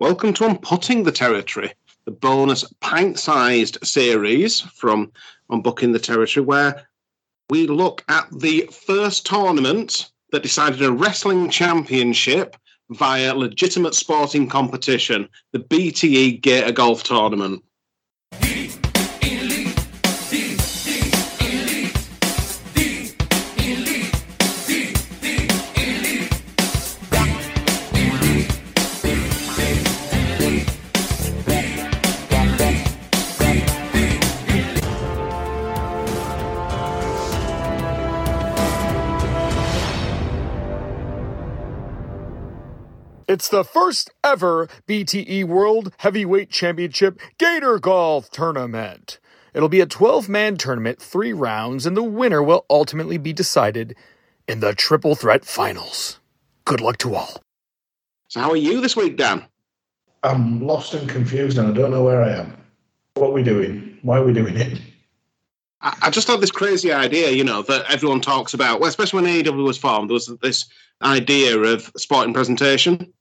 Welcome to Unputting the Territory, the bonus pint sized series from Unbooking the Territory, where we look at the first tournament that decided a wrestling championship via legitimate sporting competition, the BTE Gator Golf Tournament. It's the first ever BTE World Heavyweight Championship Gator Golf Tournament. It'll be a 12 man tournament, three rounds, and the winner will ultimately be decided in the Triple Threat Finals. Good luck to all. So, how are you this week, Dan? I'm lost and confused and I don't know where I am. What are we doing? Why are we doing it? I, I just had this crazy idea, you know, that everyone talks about, well, especially when AEW was formed, there was this idea of sporting presentation.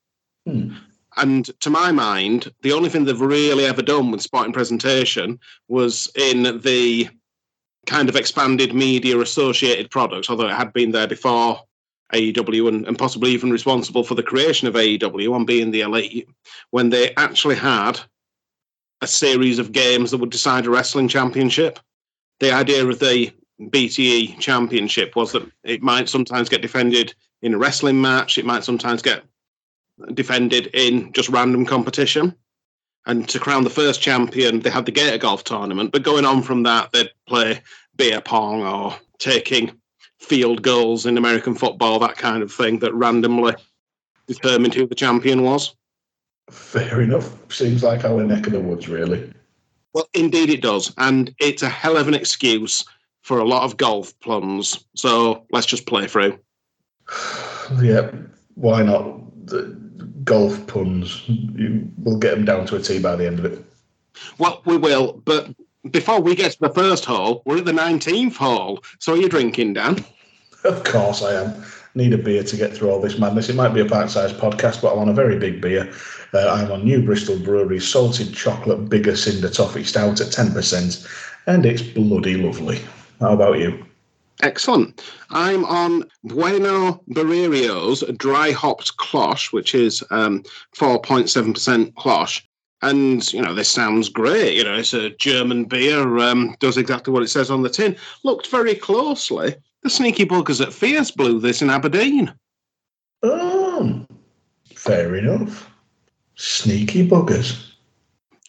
Hmm. And to my mind, the only thing they've really ever done with sporting presentation was in the kind of expanded media associated products, although it had been there before AEW and, and possibly even responsible for the creation of AEW on being the elite, when they actually had a series of games that would decide a wrestling championship. The idea of the BTE championship was that it might sometimes get defended in a wrestling match, it might sometimes get defended in just random competition. And to crown the first champion, they had the Gator Golf tournament. But going on from that, they'd play beer pong or taking field goals in American football, that kind of thing that randomly determined who the champion was. Fair enough. Seems like our neck of the woods, really. Well, indeed it does. And it's a hell of an excuse for a lot of golf plums. So let's just play through. yeah, why not? Golf puns. You, we'll get them down to a T by the end of it. Well, we will. But before we get to the first hole, we're at the 19th hole. So are you drinking, Dan? Of course I am. Need a beer to get through all this madness. It might be a pint-sized podcast, but I'm on a very big beer. Uh, I'm on New Bristol Brewery salted chocolate bigger cinder toffee stout at 10%, and it's bloody lovely. How about you? Excellent. I'm on Bueno Barrierio's dry hopped Kölsch, which is um, 4.7% Kölsch. And, you know, this sounds great. You know, it's a German beer, um, does exactly what it says on the tin. Looked very closely. The sneaky buggers at Fierce blew this in Aberdeen. Oh, fair enough. Sneaky buggers.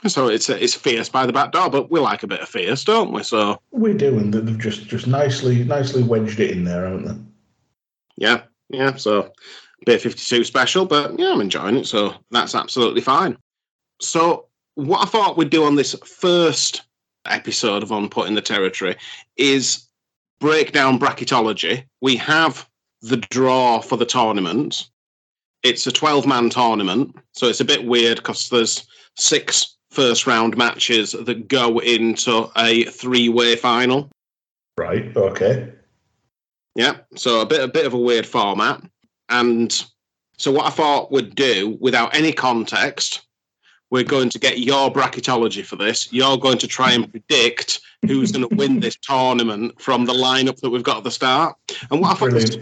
So it's it's fierce by the back door, but we like a bit of fierce, don't we? So We do, and they've just just nicely nicely wedged it in there, haven't they? yeah, yeah. So bit fifty two special, but yeah, I'm enjoying it. So that's absolutely fine. So what I thought we'd do on this first episode of Unputting the Territory is break down bracketology. We have the draw for the tournament. It's a 12 man tournament, so it's a bit weird because there's six first round matches that go into a three way final. Right. Okay. Yeah, so a bit a bit of a weird format. And so what I thought we'd do without any context, we're going to get your bracketology for this. You're going to try and predict who's going to win this tournament from the lineup that we've got at the start. And what I thought was.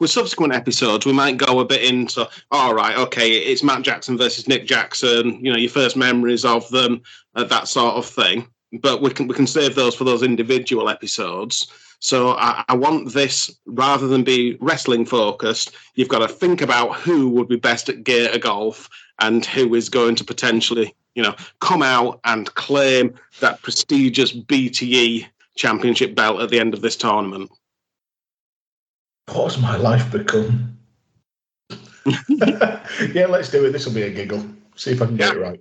With subsequent episodes, we might go a bit into, all right, okay, it's Matt Jackson versus Nick Jackson, you know, your first memories of them, uh, that sort of thing. But we can we can save those for those individual episodes. So I, I want this rather than be wrestling focused. You've got to think about who would be best at Gator golf and who is going to potentially, you know, come out and claim that prestigious BTE championship belt at the end of this tournament. What's my life become? yeah, let's do it. This will be a giggle. See if I can get it right.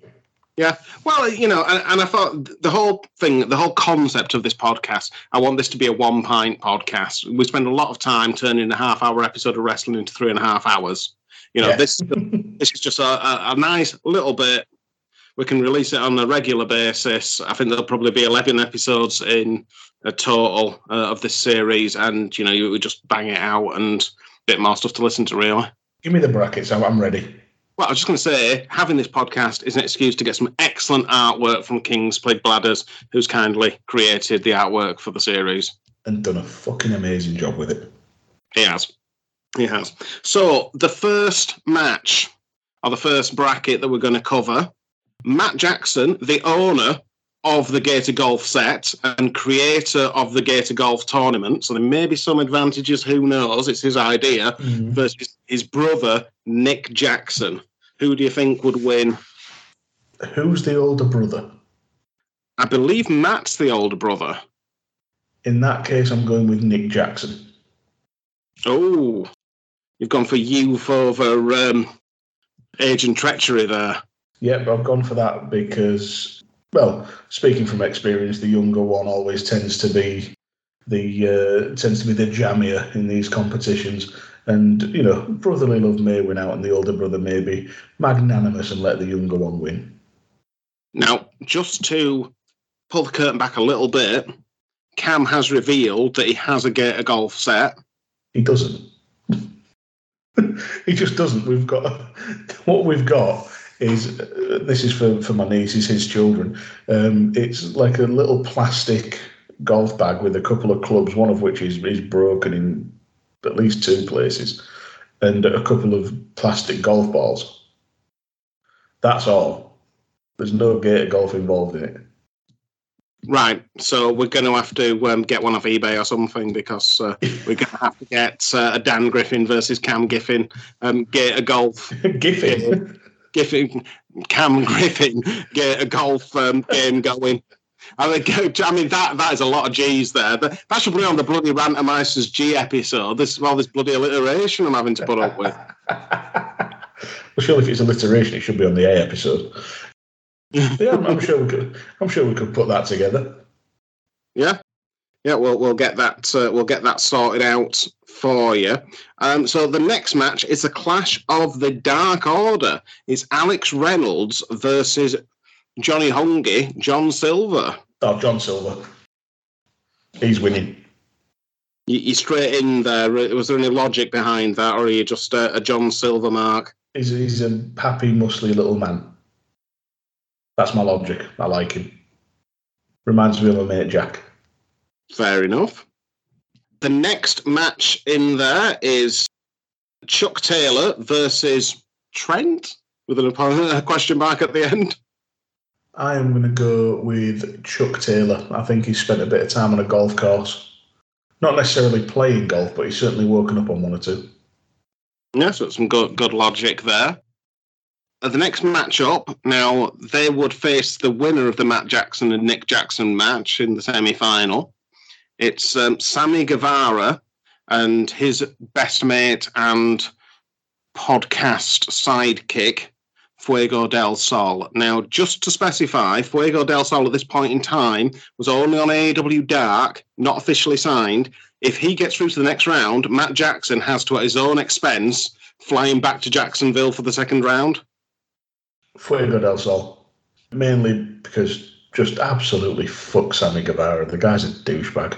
Yeah. Well, you know, and, and I thought the whole thing, the whole concept of this podcast, I want this to be a one pint podcast. We spend a lot of time turning a half hour episode of wrestling into three and a half hours. You know, Yeah. this this is just a, a, a nice little bit. We can release it on a regular basis. I think there'll probably be 11 episodes in a total uh, of this series. And, you know, you would just bang it out and a bit more stuff to listen to, really. Give me the brackets. I'm, I'm ready. Well, I was just going to say, having this podcast is an excuse to get some excellent artwork from King's Plague Bladders, who's kindly created the artwork for the series. And done a fucking amazing job with it. He has. He has. So, the first match, or the first bracket that we're going to cover, Matt Jackson, the owner of the Gator Golf set and creator of the Gator Golf tournament. So there may be some advantages, who knows? It's his idea, Mhm. versus his brother, Nick Jackson. Who do you think would win? Who's the older brother? I believe Matt's the older brother. In that case, I'm going with Nick Jackson. Oh, you've gone for youth over um, age and treachery there. Yep, I've gone for that because, well, speaking from experience, the younger one always tends to be the uh, tends to be the jammier in these competitions. And you know, brotherly love may win out, and the older brother may be magnanimous and let the younger one win. Now, just to pull the curtain back a little bit, Cam has revealed that he has a Gator Golf set. He doesn't. he just doesn't. We've got what we've got is uh, this is for for my nieces, his children. Um, it's like a little plastic golf bag with a couple of clubs, one of which is is broken in at least two places, and a couple of plastic golf balls. That's all. There's no gator golf involved in it. Right, so we're going to have to um, get one off eBay or something because uh, we're going to have to get uh, a Dan Griffin versus Cam Giffin um, Gator Golf. Giffin. Giffin, Cam Griffin get a Golf um, game going. I mean, I mean that that is a lot of G's there. That, that should be on the bloody Rantermeisters G episode. This all this bloody alliteration I'm having to put up with. well, surely if it's alliteration, it should be on the A episode. yeah, I'm, I'm sure we could. I'm sure we could put that together. Yeah, yeah. We'll we'll get that uh, we'll get that sorted out for you. Um, so the next match is a clash of the Dark Order. It's Alex Reynolds versus Johnny Hungee, John Silver. Oh, John Silver. He's winning. You, you straight in there. Was there any logic behind that, or are you just a, a John Silver mark? He's, he's a happy, muscly little man. That's my logic. I like him. Reminds me of my mate Jack. Fair enough. The next match in there is Chuck Taylor versus Trent with an opponent, a question mark at the end. I am going to go with Chuck Taylor. I think he's spent a bit of time on a golf course. Not necessarily playing golf, but he's certainly woken up on one or two. Yeah, so some good good logic there. The next matchup, now they would face the winner of the Matt Jackson and Nick Jackson match in the semi final. It's um, Sammy Guevara and his best mate and podcast sidekick, Fuego del Sol. Now, just to specify, Fuego del Sol at this point in time was only on AEW Dark, not officially signed. If he gets through to the next round, Matt Jackson has to, at his own expense, flying back to Jacksonville for the second round. Fuego del Sol. Mainly because just absolutely fuck Sammy Guevara. The guy's a douchebag.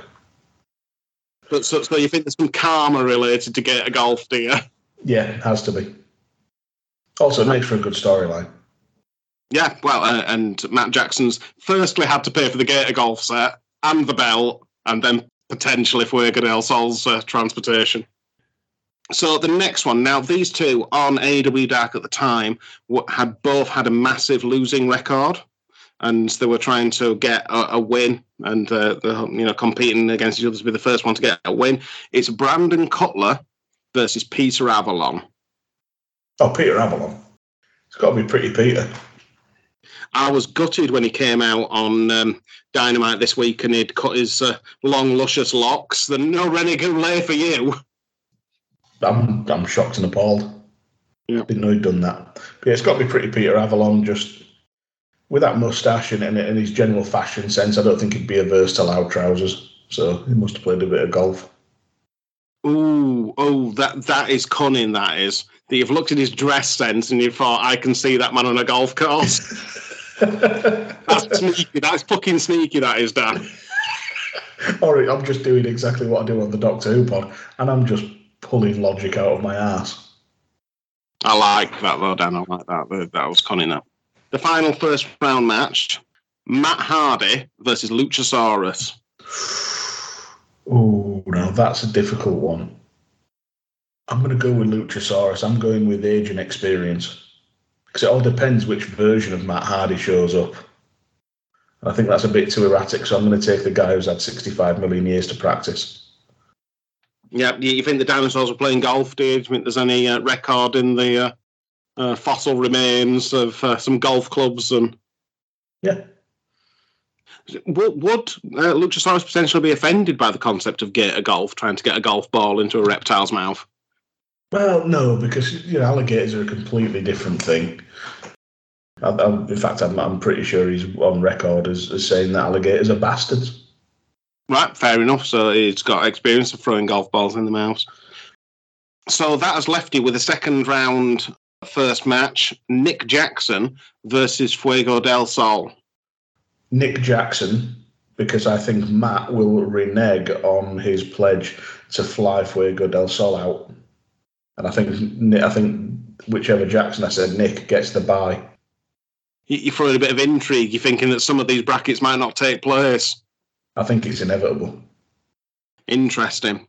But so, so you think there's some karma related to Gator Golf, do you? Yeah, it has to be. Also, it makes for a good storyline. Yeah, well, uh, and Matt Jackson's firstly had to pay for the Gator Golf set and the bell, and then potentially Fuego del Sol's uh, transportation. So the next one, now these two on AEW Dark at the time had both had a massive losing record, and they were trying to get a, a win and uh, the, you know competing against each other to be the first one to get a win. It's Brandon Cutler versus Peter Avalon. Oh, Peter Avalon. It's got to be pretty Peter. I was gutted when he came out on um, Dynamite this week and he'd cut his uh, long, luscious locks. The no renegade lay for you. I'm I'm shocked and appalled. Yeah. Didn't know he'd done that. But yeah, it's got to be pretty Peter Avalon, just with that moustache and, and, and his general fashion sense. I don't think he'd be averse to loud trousers. So he must have played a bit of golf. Ooh, oh, that that is cunning. That is that you've looked at his dress sense and you thought, I can see that man on a golf course. That's sneaky. That's fucking sneaky. That is, Dan. All right, I'm just doing exactly what I do on the Doctor Who pod, and I'm just pulling logic out of my ass. I like that though, Dan. I like that. That was cunning up. The final first round match: Matt Hardy versus Luchasaurus. Oh, now that's a difficult one. I'm going to go with Luchasaurus. I'm going with age and experience because it all depends which version of Matt Hardy shows up. I think that's a bit too erratic, so I'm going to take the guy who's had 65 million years to practice. Yeah, you think the dinosaurs were playing golf? Do you, do you think there's any uh, record in the uh, uh, fossil remains of uh, some golf clubs and? Yeah. Would, would uh, Luchasaurus potentially be offended by the concept of gator golf, trying to get a golf ball into a reptile's mouth? Well, no, because you know alligators are a completely different thing. I, I, in fact, I'm, I'm pretty sure he's on record as, as saying that alligators are bastards. Right, fair enough. So he's got experience of throwing golf balls in the mouth. So that has left you with a second round first match Nick Jackson versus Fuego del Sol. Nick Jackson, because I think Matt will renege on his pledge to fly Fuego del Sol out. And I think I think whichever Jackson I said, Nick gets the bye. You're throwing a bit of intrigue. You're thinking that some of these brackets might not take place. I think it's inevitable. Interesting.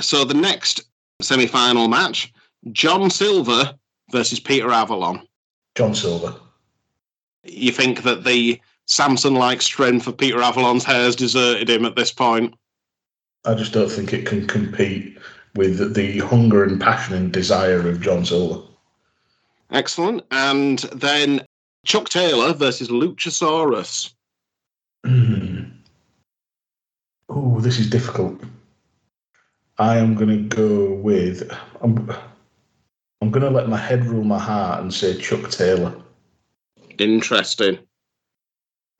So the next semi-final match: John Silver versus Peter Avalon. John Silver. You think that the Samson-like strength of Peter Avalon's hair has deserted him at this point? I just don't think it can compete with the hunger and passion and desire of John Silver. Excellent. And then Chuck Taylor versus Luchasaurus. Oh, this is difficult. I am going to go with. I'm, I'm going to let my head rule my heart and say Chuck Taylor. Interesting.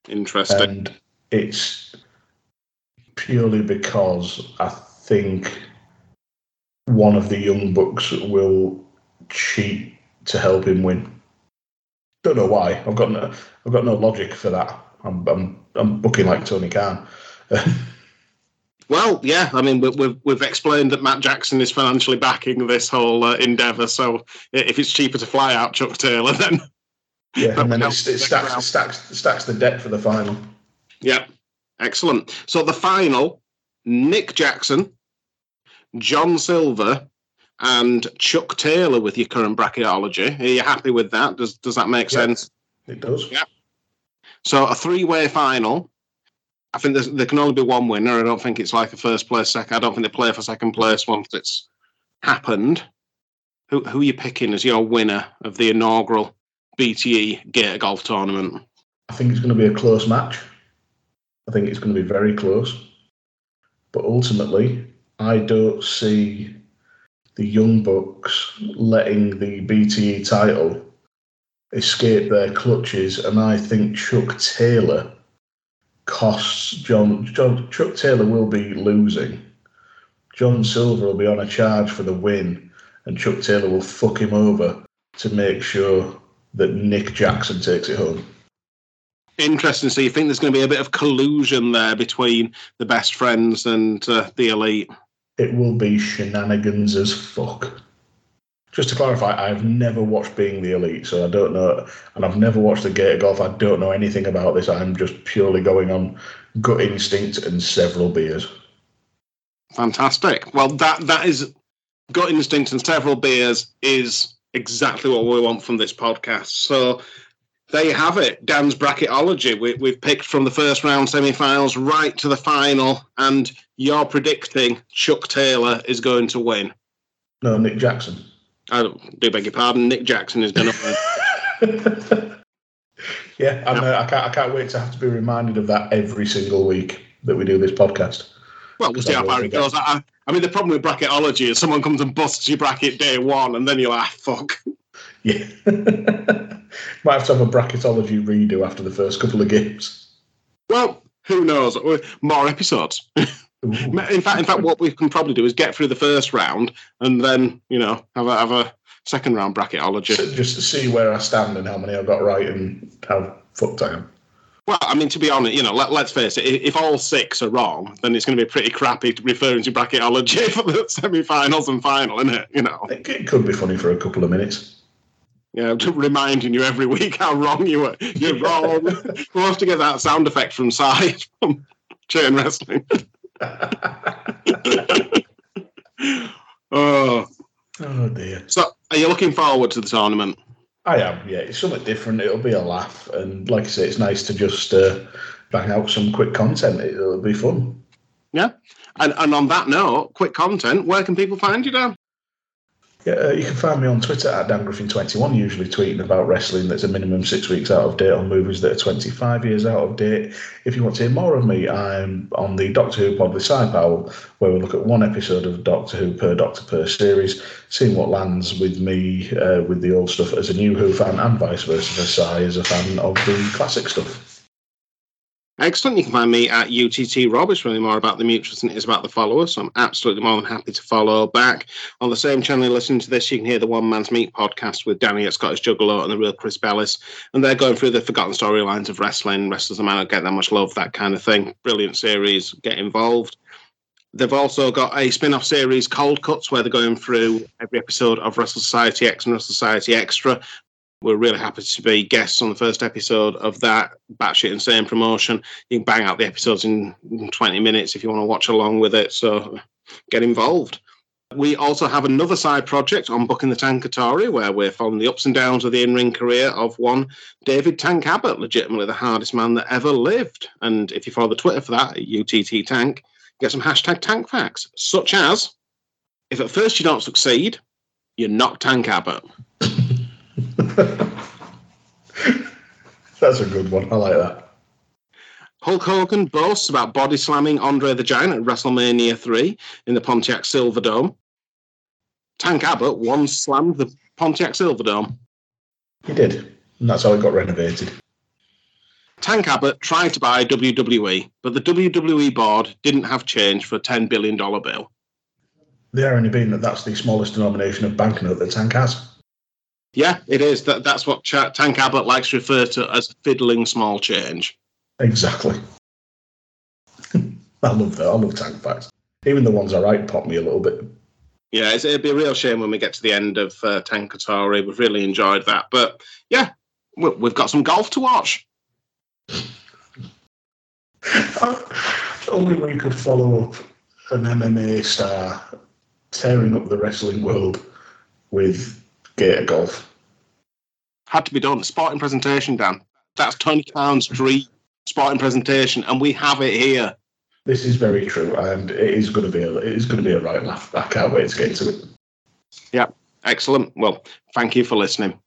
Interesting. And it's purely because I think one of the young bucks will cheat to help him win. Don't know why. I've got no, I've got no logic for that. I'm, I'm, I'm booking like Tony Khan. well, yeah. I mean, we've we've explained that Matt Jackson is financially backing this whole uh, endeavor. So if it's cheaper to fly out Chuck Taylor, then yeah, and then it, it stacks, stacks stacks the deck for the final. Yeah, excellent. So the final, Nick Jackson John Silver and Chuck Taylor with your current bracketology. Are you happy with that? Does does that make yeah, sense? It does. Yeah. So a three-way final. I think there can only be one winner. I don't think it's like a first place, second. I don't think they play for second place once it's happened. Who who are you picking as your winner of the inaugural BTE Gator Golf Tournament? I think it's going to be a close match. I think it's going to be very close. But ultimately, I don't see the Young Bucks letting the BTE title escape their clutches, and I think Chuck Taylor costs John. John Chuck Taylor will be losing. John Silver will be on a charge for the win, and Chuck Taylor will fuck him over to make sure that Nick Jackson takes it home. Interesting. So you think there's going to be a bit of collusion there between the best friends and uh, the elite? it will be shenanigans as fuck. Just to clarify, I've never watched Being the Elite, so I don't know, and I've never watched the Gator Golf. I don't know anything about this. I'm just purely going on gut instinct and several beers. Fantastic. Well, that that is gut instinct and several beers is exactly what we want from this podcast. So there you have it. Dan's bracketology. We, we've picked from the first round semi-finals right to the final, and you're predicting Chuck Taylor is going to win. No, Nick Jackson. I do beg your pardon. Nick Jackson is going to yeah, I'm, uh, I can't. I can't wait to have to be reminded of that every single week that we do this podcast. Well, we'll see how far it goes. I, I, mean, the problem with bracketology is someone comes and busts your bracket day one, and then you're like, "Fuck." Yeah. Might have to have a bracketology redo after the first couple of games. Well, who knows? More episodes. in fact, in fact, what we can probably do is get through the first round and then you know have a have a second round bracketology. Just to see where I stand and how many I got right and how fucked I am. Well, I mean, to be honest, you know, let, let's face it. If all six are wrong, then it's going to be pretty crappy referring to bracketology for the semi-finals and final, isn't it? You know, It, it could be funny for a couple of minutes. know, to reminding you every week how wrong you were. You're wrong. we'll have to get that sound effect from side from chain wrestling. oh, Oh dear. so are you looking forward to the tournament? I am, yeah. It's something different. It'll be a laugh, and like I say, it's nice to just uh, bang out some quick content. It'll be fun. Yeah. And, and on that note, quick content. Where can people find you, Dan? Yeah, uh, you can find me on Twitter at Dan Griffin21, usually tweeting about wrestling that's a minimum six weeks out of date on movies that are 25 years out of date. If you want to hear more of me, I'm on the Doctor Who pod with Cy Powell, where we look at one episode of Doctor Who per Doctor per series, seeing what lands with me uh, with the old stuff as a new Who fan, and vice versa for Cy as a fan of the classic stuff. Excellent. You can find me at UTT Rob. It's really more about the mutuals than it is about the followers. So I'm absolutely more than happy to follow back. On the same channel, listening to this, you can hear the One Man's Meat podcast with Danny at Scottish Juggalo and the real Chris Bellis. And they're going through the forgotten storylines of wrestling. Wrestlers that not get that much love, that kind of thing. Brilliant series. Get involved. They've also got a spin off series, Cold Cuts, where they're going through every episode of Wrestle Society X and Wrestle Society Extra. We're really happy to be guests on the first episode of that batshit insane promotion. You can bang out the episodes in 20 minutes if you want to watch along with it. So get involved. We also have another side project on Booking the Tank Atari, where we're following the ups and downs of the in ring career of one David Tank Abbott, legitimately the hardest man that ever lived. And if you follow the Twitter for that, UTT Tank, get some hashtag tank facts, such as if at first you don't succeed, you're not Tank Abbott. That's a good one. I like that. Hulk Hogan boasts about body slamming Andre the Giant at WrestleMania 3 in the Pontiac Silverdome. Tank Abbott once slammed the Pontiac Silverdome. He did. And that's how it got renovated. Tank Abbott tried to buy WWE, but the WWE board didn't have change for a $10 billion bill. The irony being that that's the smallest denomination of banknote that Tank has. Yeah, it is. That, that's what Ch- Tank Abbott likes to refer to as fiddling small change. Exactly. I love that. I love tank facts. Even the ones I write pop me a little bit. Yeah, it's, it'd be a real shame when we get to the end of uh, Tank Atari. We've really enjoyed that. But yeah, we- we've got some golf to watch. Only we could follow up an MMA star tearing up the wrestling world with Gator Golf. Had to be done. Sporting presentation, Dan. That's Tony Khan's dream sporting presentation, and we have it here. This is very true, and it is going to be a, it is going to be a right laugh. I can't wait to get to it. Yeah, excellent. Well, thank you for listening.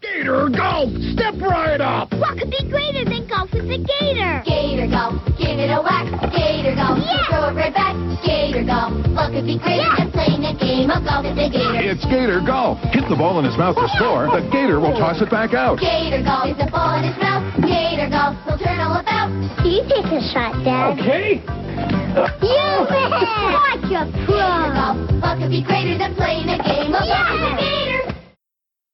Gator Golf! Step right up! What could be greater than golf with a gator? Gator golf, give it a whack. Gator golf, Yeah. throw it right back. Gator golf, what could be greater Yeah. than playing a game of golf with a gator? It's Gator Golf. Hit the ball in his mouth to score. The Gator will toss it back out. Gator golf, is the ball in his mouth. Gator golf, he'll turn all about. You take a shot, Dad. Okay. You bet! Watch your Gator pro! golf, what could be greater than playing a game of golf with a gator?